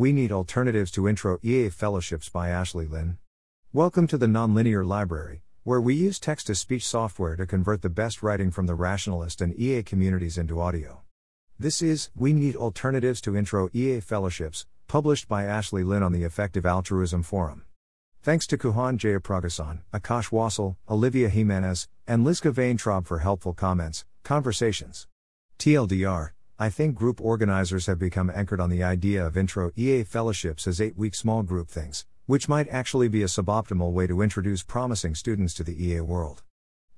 We Need Alternatives to Intro EA Fellowships by Ashley Lin. Welcome to the Nonlinear Library, where we use text to speech software to convert the best writing from the rationalist and EA communities into audio. This is We Need Alternatives to Intro EA Fellowships, published by Ashley Lin on the Effective Altruism Forum. Thanks to Kuhan Jeyapragasan, Akash Wasil, Olivia Jimenez, and Lizka Vaintrob for helpful comments, conversations. TLDR, I think group organizers have become anchored on the idea of intro EA fellowships as eight week small group things, which might actually be a suboptimal way to introduce promising students to the EA world.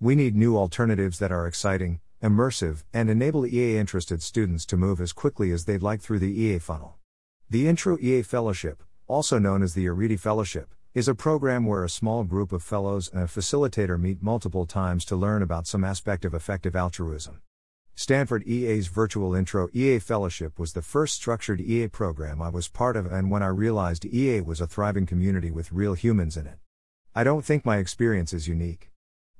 We need new alternatives that are exciting, immersive, and enable EA interested students to move as quickly as they'd like through the EA funnel. The Intro EA Fellowship, also known as the Arete Fellowship, is a program where a small group of fellows and a facilitator meet multiple times to learn about some aspect of effective altruism. Stanford EA's Virtual Intro EA Fellowship was the first structured EA program I was part of, and when I realized EA was a thriving community with real humans in it. I don't think my experience is unique.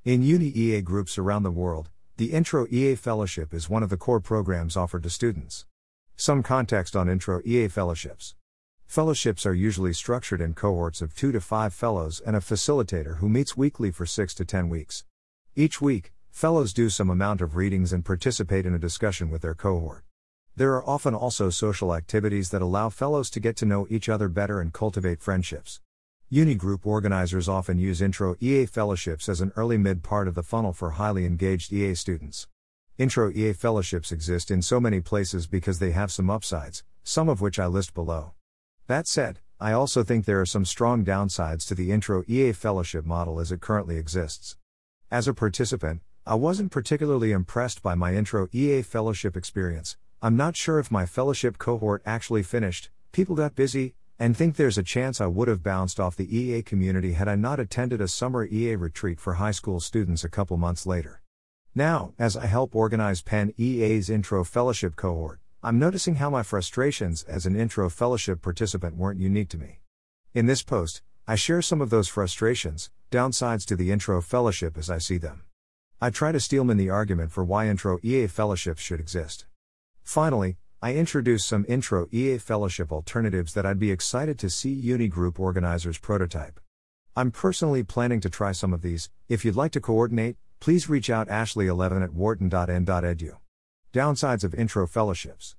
In uni EA groups around the world, the Intro EA Fellowship is one of the core programs offered to students. Some context on Intro EA Fellowships. Fellowships are usually structured in cohorts of 2 to 5 fellows and a facilitator who meets weekly for 6 to 10 weeks. Each week, Fellows do some amount of readings and participate in a discussion with their cohort. There are often also social activities that allow fellows to get to know each other better and cultivate friendships. Uni group organizers often use Intro EA fellowships as an early mid part of the funnel for highly engaged EA students. Intro EA fellowships exist in so many places because they have some upsides, some of which I list below. That said, I also think there are some strong downsides to the Intro EA fellowship model as it currently exists. As a participant, I wasn't particularly impressed by my intro EA fellowship experience. I'm not sure if my fellowship cohort actually finished, people got busy, and think there's a chance I would have bounced off the EA community had I not attended a summer EA retreat for high school students a couple months later. Now, as I help organize Penn EA's intro fellowship cohort, I'm noticing how my frustrations as an intro fellowship participant weren't unique to me. In this post, I share some of those frustrations, downsides to the intro fellowship as I see them. I try to steelman the argument for why Intro EA fellowships should exist. Finally, I introduce some Intro EA fellowship alternatives that I'd be excited to see uni group organizers prototype. I'm personally planning to try some of these. If you'd like to coordinate, please reach out ashley11 at wharton.n.edu. Downsides of Intro fellowships.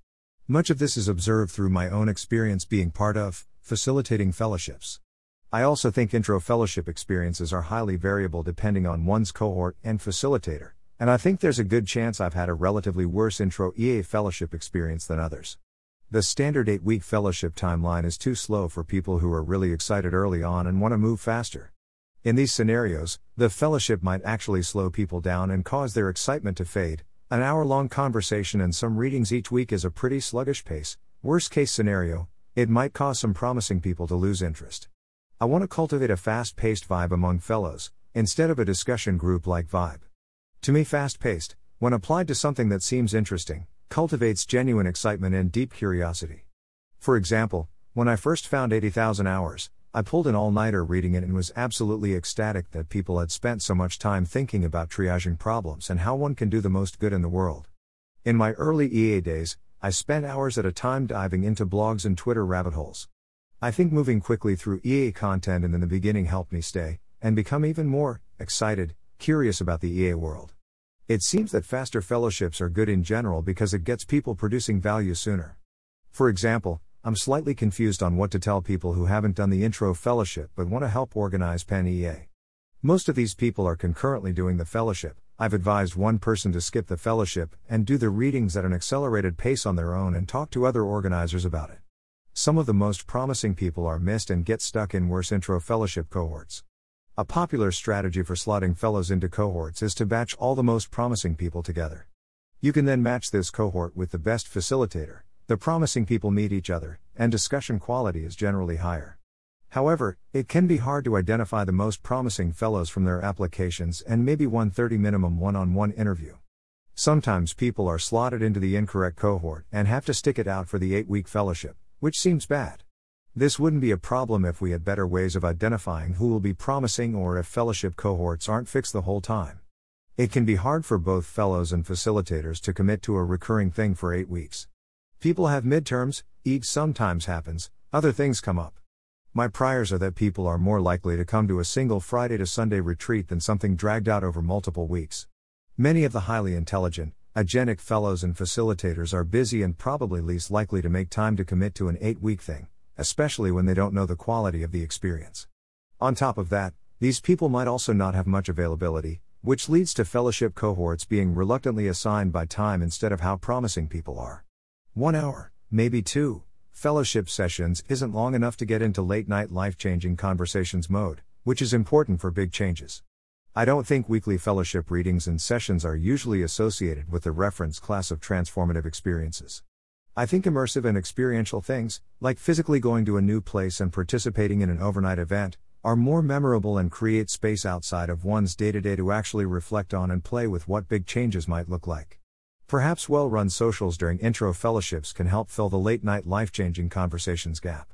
Much of this is observed through my own experience being part of, facilitating fellowships. I also think intro fellowship experiences are highly variable depending on one's cohort and facilitator, and I think there's a good chance I've had a relatively worse intro EA fellowship experience than others. The standard 8 week fellowship timeline is too slow for people who are really excited early on and want to move faster. In these scenarios, the fellowship might actually slow people down and cause their excitement to fade. An hour long conversation and some readings each week is a pretty sluggish pace. Worst case scenario, it might cause some promising people to lose interest. I want to cultivate a fast paced vibe among fellows, instead of a discussion group like vibe. To me, fast paced, when applied to something that seems interesting, cultivates genuine excitement and deep curiosity. For example, when I first found 80,000 hours, I pulled an all nighter reading it and was absolutely ecstatic that people had spent so much time thinking about triaging problems and how one can do the most good in the world. In my early EA days, I spent hours at a time diving into blogs and Twitter rabbit holes. I think moving quickly through EA content and in the beginning helped me stay, and become even more excited, curious about the EA world. It seems that faster fellowships are good in general because it gets people producing value sooner. For example, I'm slightly confused on what to tell people who haven't done the intro fellowship but want to help organize Penn EA. Most of these people are concurrently doing the fellowship. I've advised one person to skip the fellowship and do the readings at an accelerated pace on their own and talk to other organizers about it. Some of the most promising people are missed and get stuck in worse intro fellowship cohorts. A popular strategy for slotting fellows into cohorts is to batch all the most promising people together. You can then match this cohort with the best facilitator. The promising people meet each other, and discussion quality is generally higher. However, it can be hard to identify the most promising fellows from their applications and maybe one 30 minimum one on one interview. Sometimes people are slotted into the incorrect cohort and have to stick it out for the 8 week fellowship. Which seems bad. This wouldn't be a problem if we had better ways of identifying who will be promising or if fellowship cohorts aren't fixed the whole time. It can be hard for both fellows and facilitators to commit to a recurring thing for eight weeks. People have midterms, EAG sometimes happens, Other things come up. My priors are that people are more likely to come to a single Friday to Sunday retreat than something dragged out over multiple weeks. Many of the highly intelligent, agenic fellows and facilitators are busy and probably least likely to make time to commit to an eight week thing, especially when they don't know the quality of the experience. On top of that, these people might also not have much availability, which leads to fellowship cohorts being reluctantly assigned by time instead of how promising people are. One hour, maybe two, fellowship sessions isn't long enough to get into late night life changing conversations mode, which is important for big changes. I don't think weekly fellowship readings and sessions are usually associated with the reference class of transformative experiences. I think immersive and experiential things, like physically going to a new place and participating in an overnight event, are more memorable and create space outside of one's day to day to actually reflect on and play with what big changes might look like. Perhaps well run socials during intro fellowships can help fill the late night life changing conversations gap.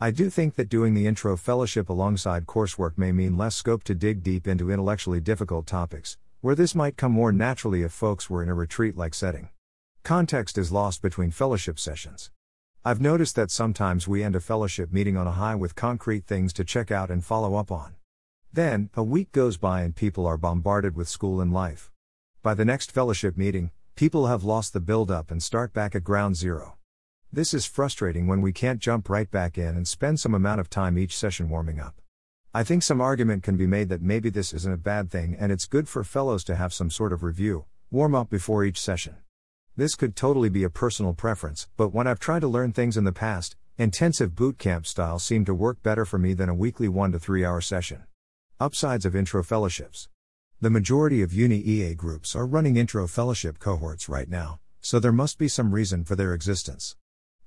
I do think that doing the intro fellowship alongside coursework may mean less scope to dig deep into intellectually difficult topics, where this might come more naturally if folks were in a retreat like setting. Context is lost between fellowship sessions. I've noticed that sometimes we end a fellowship meeting on a high with concrete things to check out and follow up on. Then, a week goes by and people are bombarded with school and life. By the next fellowship meeting, people have lost the build up and start back at ground zero. This is frustrating when we can't jump right back in and spend some amount of time each session warming up. I think some argument can be made that maybe this isn't a bad thing and it's good for fellows to have some sort of review, warm up before each session. This could totally be a personal preference, but when I've tried to learn things in the past, intensive bootcamp style seemed to work better for me than a weekly 1 to 3 hour session. Upsides of intro fellowships. The majority of Uni EA groups are running intro fellowship cohorts right now, so there must be some reason for their existence.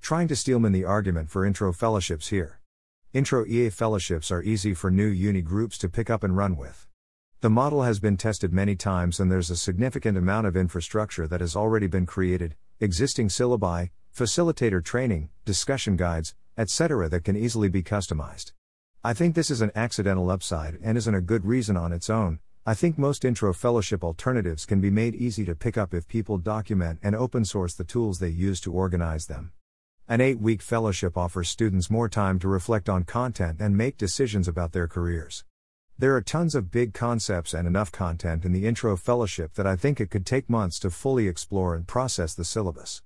Trying to steelman the argument for intro fellowships here. Intro EA fellowships are easy for new uni groups to pick up and run with. The model has been tested many times and there's a significant amount of infrastructure that has already been created, existing syllabi, facilitator training, discussion guides, etc. that can easily be customized. I think this is an accidental upside and isn't a good reason on its own. I think most intro fellowship alternatives can be made easy to pick up if people document and open source the tools they use to organize them. An eight week fellowship offers students more time to reflect on content and make decisions about their careers. There are tons of big concepts and enough content in the intro fellowship that I think it could take months to fully explore and process the syllabus.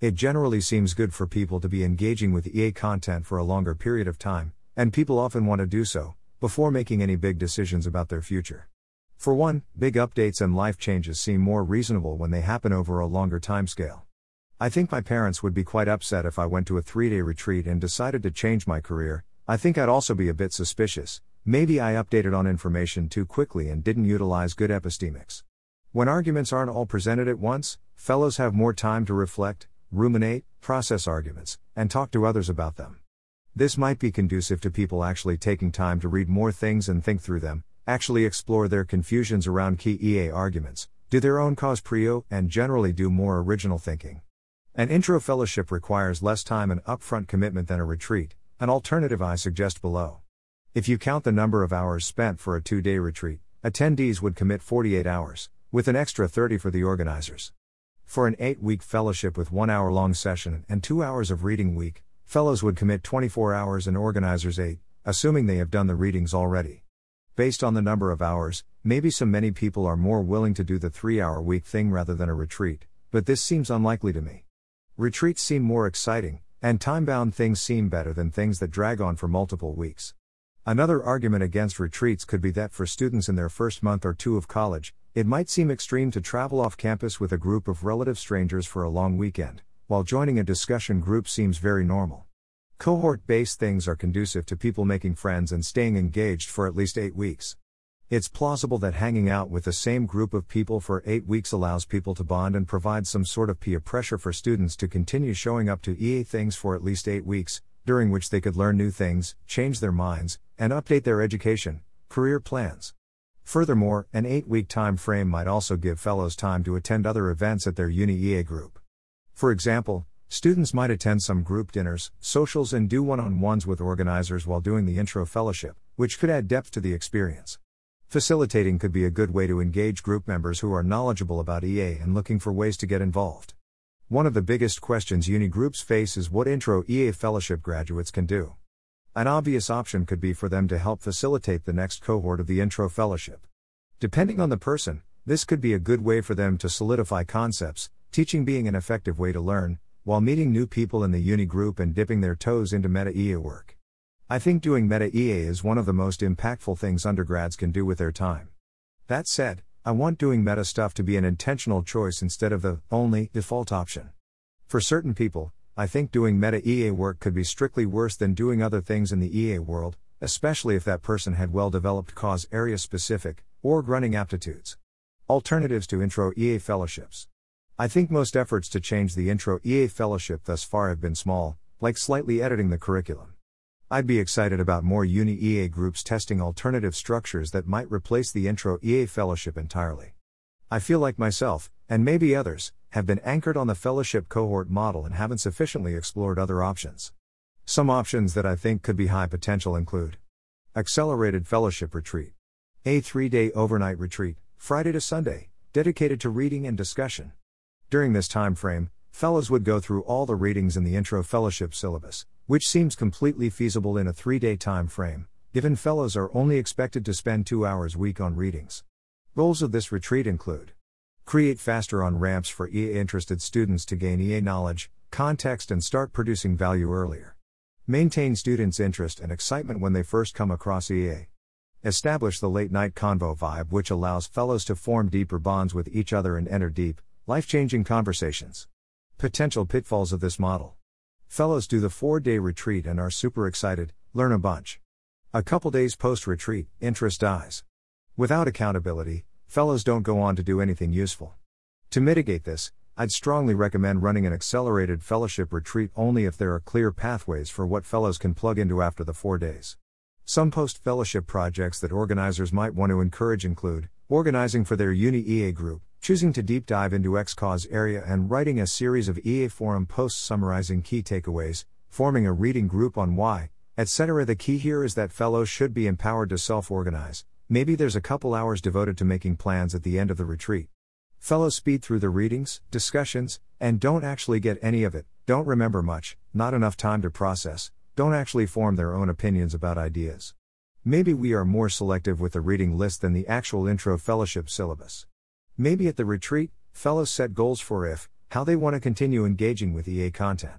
It generally seems good for people to be engaging with EA content for a longer period of time, and people often want to do so, before making any big decisions about their future. For one, big updates and life changes seem more reasonable when they happen over a longer timescale. I think my parents would be quite upset if I went to a three day retreat and decided to change my career. I think I'd also be a bit suspicious. Maybe I updated on information too quickly and didn't utilize good epistemics. When arguments aren't all presented at once, fellows have more time to reflect, ruminate, process arguments, and talk to others about them. This might be conducive to people actually taking time to read more things and think through them, actually explore their confusions around key EA arguments, do their own cause prio, and generally do more original thinking. An intro fellowship requires less time and upfront commitment than a retreat, an alternative I suggest below. If you count the number of hours spent for a two day retreat, attendees would commit 48 hours, with an extra 30 for the organizers. For an eight week fellowship with one hour long session and two hours of reading week, fellows would commit 24 hours and organizers 8, assuming they have done the readings already. Based on the number of hours, maybe some many people are more willing to do the three hour week thing rather than a retreat, but this seems unlikely to me. Retreats seem more exciting, and time bound things seem better than things that drag on for multiple weeks. Another argument against retreats could be that for students in their first month or two of college, it might seem extreme to travel off campus with a group of relative strangers for a long weekend, while joining a discussion group seems very normal. Cohort based things are conducive to people making friends and staying engaged for at least eight weeks. It's plausible that hanging out with the same group of people for eight weeks allows people to bond and provide some sort of peer pressure for students to continue showing up to EA things for at least eight weeks, during which they could learn new things, change their minds, and update their education, career plans. Furthermore, an eight week time frame might also give fellows time to attend other events at their Uni EA group. For example, students might attend some group dinners, socials, and do one on ones with organizers while doing the intro fellowship, which could add depth to the experience. Facilitating could be a good way to engage group members who are knowledgeable about EA and looking for ways to get involved. One of the biggest questions uni groups face is what Intro EA Fellowship graduates can do. An obvious option could be for them to help facilitate the next cohort of the Intro Fellowship. Depending on the person, this could be a good way for them to solidify concepts, teaching being an effective way to learn, while meeting new people in the uni group and dipping their toes into meta EA work. I think doing meta EA is one of the most impactful things undergrads can do with their time. That said, I want doing meta stuff to be an intentional choice instead of the only default option. For certain people, I think doing meta EA work could be strictly worse than doing other things in the EA world, especially if that person had well developed cause area specific, org running aptitudes. Alternatives to Intro EA fellowships. I think most efforts to change the Intro EA fellowship thus far have been small, like slightly editing the curriculum. I'd be excited about more Uni EA groups testing alternative structures that might replace the Intro EA Fellowship entirely. I feel like myself, and maybe others, have been anchored on the fellowship cohort model and haven't sufficiently explored other options. Some options that I think could be high potential include Accelerated Fellowship Retreat, a three day overnight retreat, Friday to Sunday, dedicated to reading and discussion. During this time frame, fellows would go through all the readings in the Intro Fellowship syllabus, which seems completely feasible in a three day time frame, given fellows are only expected to spend two hours a week on readings. Goals of this retreat include create faster on ramps for EA interested students to gain EA knowledge, context, and start producing value earlier. Maintain students' interest and excitement when they first come across EA. Establish the late night convo vibe, which allows fellows to form deeper bonds with each other and enter deep, life changing conversations. Potential pitfalls of this model. Fellows do the four day retreat and are super excited, learn a bunch. A couple days post retreat, interest dies. Without accountability, fellows don't go on to do anything useful. To mitigate this, I'd strongly recommend running an accelerated fellowship retreat only if there are clear pathways for what fellows can plug into after the four days. Some post fellowship projects that organizers might want to encourage include organizing for their Uni EA group, choosing to deep dive into XCause area and writing a series of EA forum posts summarizing key takeaways, forming a reading group on why, etc. The key here is that fellows should be empowered to self organize. Maybe there's a couple hours devoted to making plans at the end of the retreat. Fellows speed through the readings, discussions, and don't actually get any of it, don't remember much, not enough time to process, don't actually form their own opinions about ideas. Maybe we are more selective with the reading list than the actual intro fellowship syllabus. Maybe at the retreat, fellows set goals for if, how they want to continue engaging with EA content.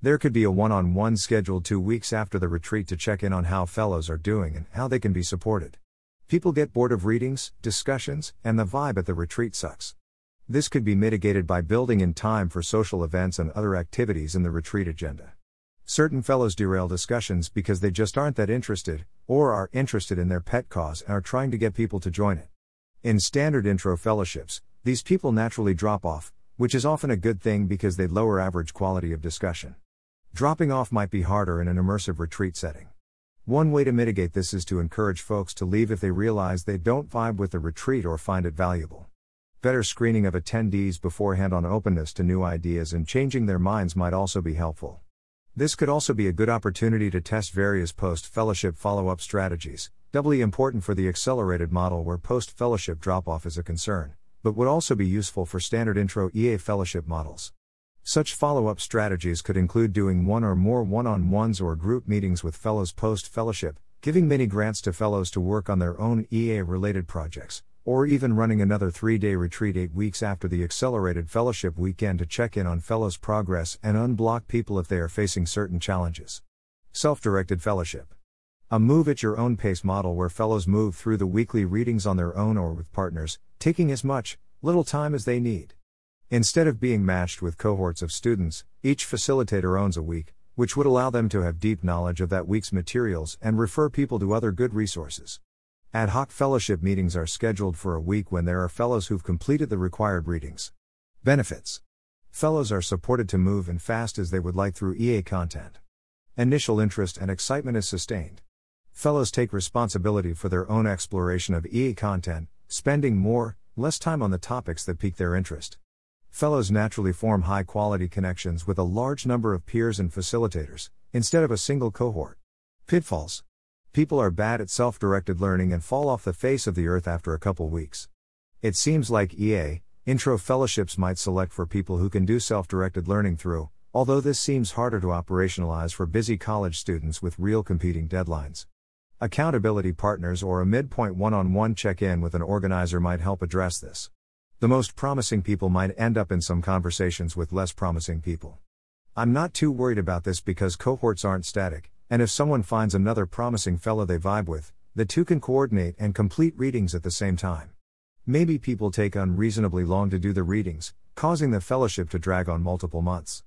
There could be a one on one scheduled two weeks after the retreat to check in on how fellows are doing and how they can be supported. People get bored of readings, discussions, and the vibe at the retreat sucks. This could be mitigated by building in time for social events and other activities in the retreat agenda. Certain fellows derail discussions because they just aren't that interested, or are interested in their pet cause and are trying to get people to join it. In standard intro fellowships, these people naturally drop off, which is often a good thing because they lower average quality of discussion. Dropping off might be harder in an immersive retreat setting. One way to mitigate this is to encourage folks to leave if they realize they don't vibe with the retreat or find it valuable. Better screening of attendees beforehand on openness to new ideas and changing their minds might also be helpful. This could also be a good opportunity to test various post fellowship follow up strategies, doubly important for the accelerated model where post fellowship drop off is a concern, but would also be useful for standard intro EA fellowship models. Such follow up strategies could include doing one or more one on ones or group meetings with fellows post fellowship, giving mini grants to fellows to work on their own EA related projects, or even running another three day retreat eight weeks after the accelerated fellowship weekend to check in on fellows' progress and unblock people if they are facing certain challenges. Self directed fellowship. A move at your own pace model where fellows move through the weekly readings on their own or with partners, taking as much, little time as they need. Instead of being matched with cohorts of students, each facilitator owns a week, which would allow them to have deep knowledge of that week's materials and refer people to other good resources. Ad hoc fellowship meetings are scheduled for a week when there are fellows who've completed the required readings. Benefits Fellows are supported to move and fast as they would like through EA content. Initial interest and excitement is sustained. Fellows take responsibility for their own exploration of EA content, spending more, less time on the topics that pique their interest. Fellows naturally form high quality connections with a large number of peers and facilitators, instead of a single cohort. Pitfalls People are bad at self directed learning and fall off the face of the earth after a couple weeks. It seems like EA, intro fellowships might select for people who can do self directed learning through, although this seems harder to operationalize for busy college students with real competing deadlines. Accountability partners or a midpoint one on one check in with an organizer might help address this. The most promising people might end up in some conversations with less promising people. I'm not too worried about this because cohorts aren't static, and if someone finds another promising fellow they vibe with, the two can coordinate and complete readings at the same time. Maybe people take unreasonably long to do the readings, causing the fellowship to drag on multiple months.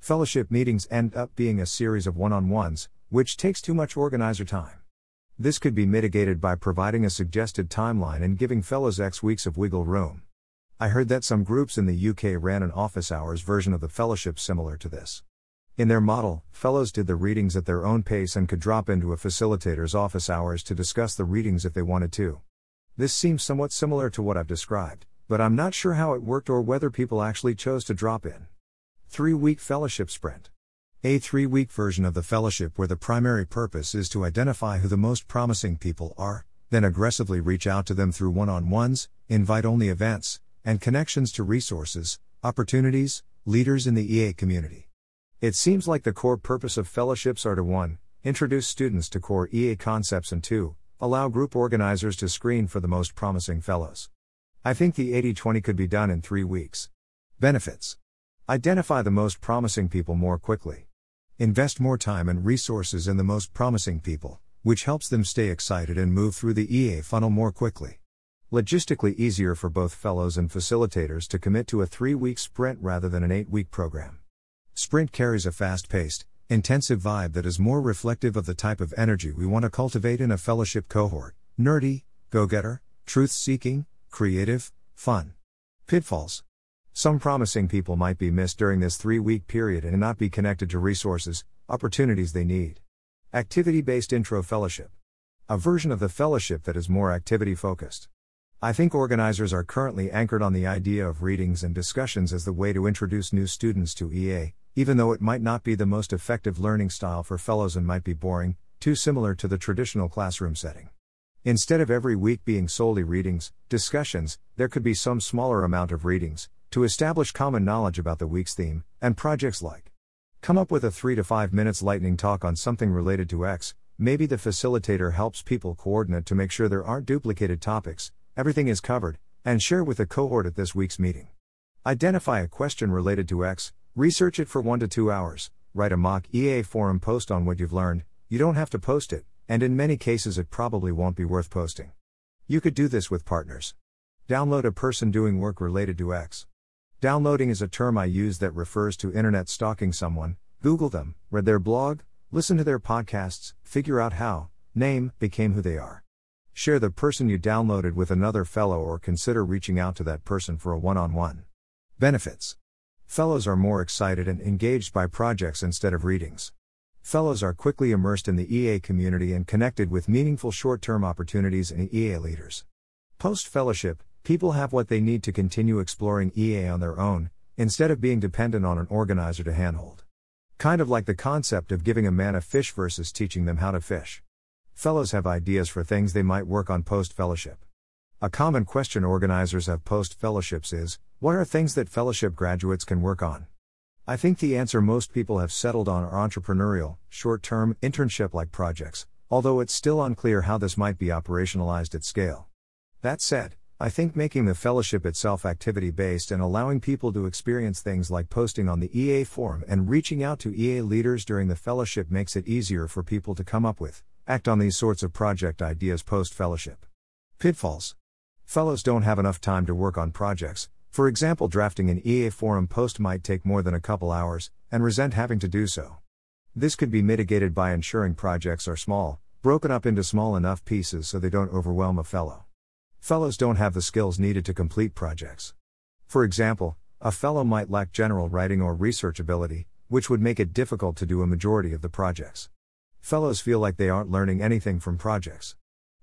Fellowship meetings end up being a series of one on ones, which takes too much organizer time. This could be mitigated by providing a suggested timeline and giving fellows X weeks of wiggle room. I heard that some groups in the UK ran an office hours version of the fellowship similar to this. In their model, fellows did the readings at their own pace and could drop into a facilitator's office hours to discuss the readings if they wanted to. This seems somewhat similar to what I've described, but I'm not sure how it worked or whether people actually chose to drop in. 3 week fellowship sprint. A 3 week version of the fellowship where the primary purpose is to identify who the most promising people are, then aggressively reach out to them through one on ones, invite only events, and connections to resources, opportunities, leaders in the EA community. It seems like the core purpose of fellowships are to 1. Introduce students to core EA concepts and 2. Allow group organizers to screen for the most promising fellows. I think the 80 20 could be done in three weeks. Benefits Identify the most promising people more quickly. Invest more time and resources in the most promising people, which helps them stay excited and move through the EA funnel more quickly logistically easier for both fellows and facilitators to commit to a three week sprint rather than an eight week program. Sprint carries a fast paced, intensive vibe that is more reflective of the type of energy we want to cultivate in a fellowship cohort nerdy, go getter, truth seeking, creative, fun. Pitfalls. Some promising people might be missed during this three week period and not be connected to resources, opportunities they need. Activity based intro fellowship. A version of the fellowship that is more activity focused. I think organizers are currently anchored on the idea of readings and discussions as the way to introduce new students to EA, even though it might not be the most effective learning style for fellows and might be boring, too similar to the traditional classroom setting. Instead of every week being solely readings, discussions, there could be some smaller amount of readings, to establish common knowledge about the week's theme, and projects like. Come up with a 3 to 5 minutes lightning talk on something related to X, maybe the facilitator helps people coordinate to make sure there aren't duplicated topics, Everything is covered, and share with the cohort at this week's meeting. Identify a question related to X, research it for 1 to 2 hours, write a mock EA forum post on what you've learned, you don't have to post it, and in many cases it probably won't be worth posting. You could do this with partners. Download a person doing work related to X. Downloading is a term I use that refers to internet stalking someone, Google them, read their blog, listen to their podcasts, figure out how, name, became who they are. Share the person you downloaded with another fellow or consider reaching out to that person for a one on one. Benefits Fellows are more excited and engaged by projects instead of readings. Fellows are quickly immersed in the EA community and connected with meaningful short term opportunities and EA leaders. Post fellowship, people have what they need to continue exploring EA on their own, instead of being dependent on an organizer to handhold. Kind of like the concept of giving a man a fish versus teaching them how to fish. Fellows have ideas for things they might work on post fellowship. A common question organizers have post fellowships is what are things that fellowship graduates can work on? I think the answer most people have settled on are entrepreneurial, short term, internship like projects, although it's still unclear how this might be operationalized at scale. That said, I think making the fellowship itself activity based and allowing people to experience things like posting on the EA forum and reaching out to EA leaders during the fellowship makes it easier for people to come up with, Act on these sorts of project ideas post fellowship. Pitfalls. Fellows don't have enough time to work on projects. For example, drafting an EA forum post might take more than a couple hours, and resent having to do so. This could be mitigated by ensuring projects are small, broken up into small enough pieces so they don't overwhelm a fellow. Fellows don't have the skills needed to complete projects. For example, a fellow might lack general writing or research ability, which would make it difficult to do a majority of the projects. Fellows feel like they aren't learning anything from projects.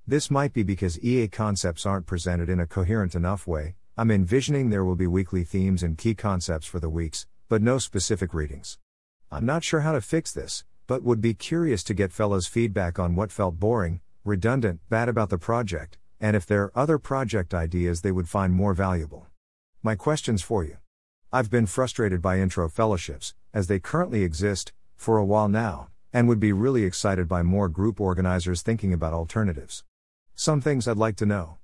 This might be because EA concepts aren't presented in a coherent enough way. I'm envisioning there will be weekly themes and key concepts for the weeks, but no specific readings. I'm not sure how to fix this, but would be curious to get fellows' feedback on what felt boring, redundant, bad about the project, and if there are other project ideas they would find more valuable. My questions for you. I've been frustrated by intro fellowships, as they currently exist, for a while now, and would be really excited by more group organizers thinking about alternatives. Some things I'd like to know.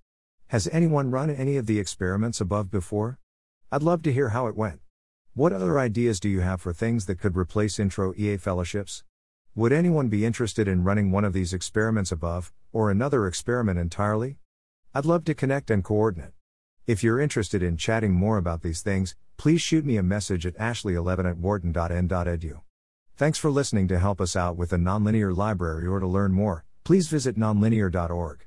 Has anyone run any of the experiments above before? I'd love to hear how it went. What other ideas do you have for things that could replace intro EA fellowships? Would anyone be interested in running one of these experiments above, or another experiment entirely? I'd love to connect and coordinate. If you're interested in chatting more about these things, please shoot me a message at ashley11 at wharton.n.edu. Thanks for listening to help us out with the nonlinear library or to learn more, please visit nonlinear.org.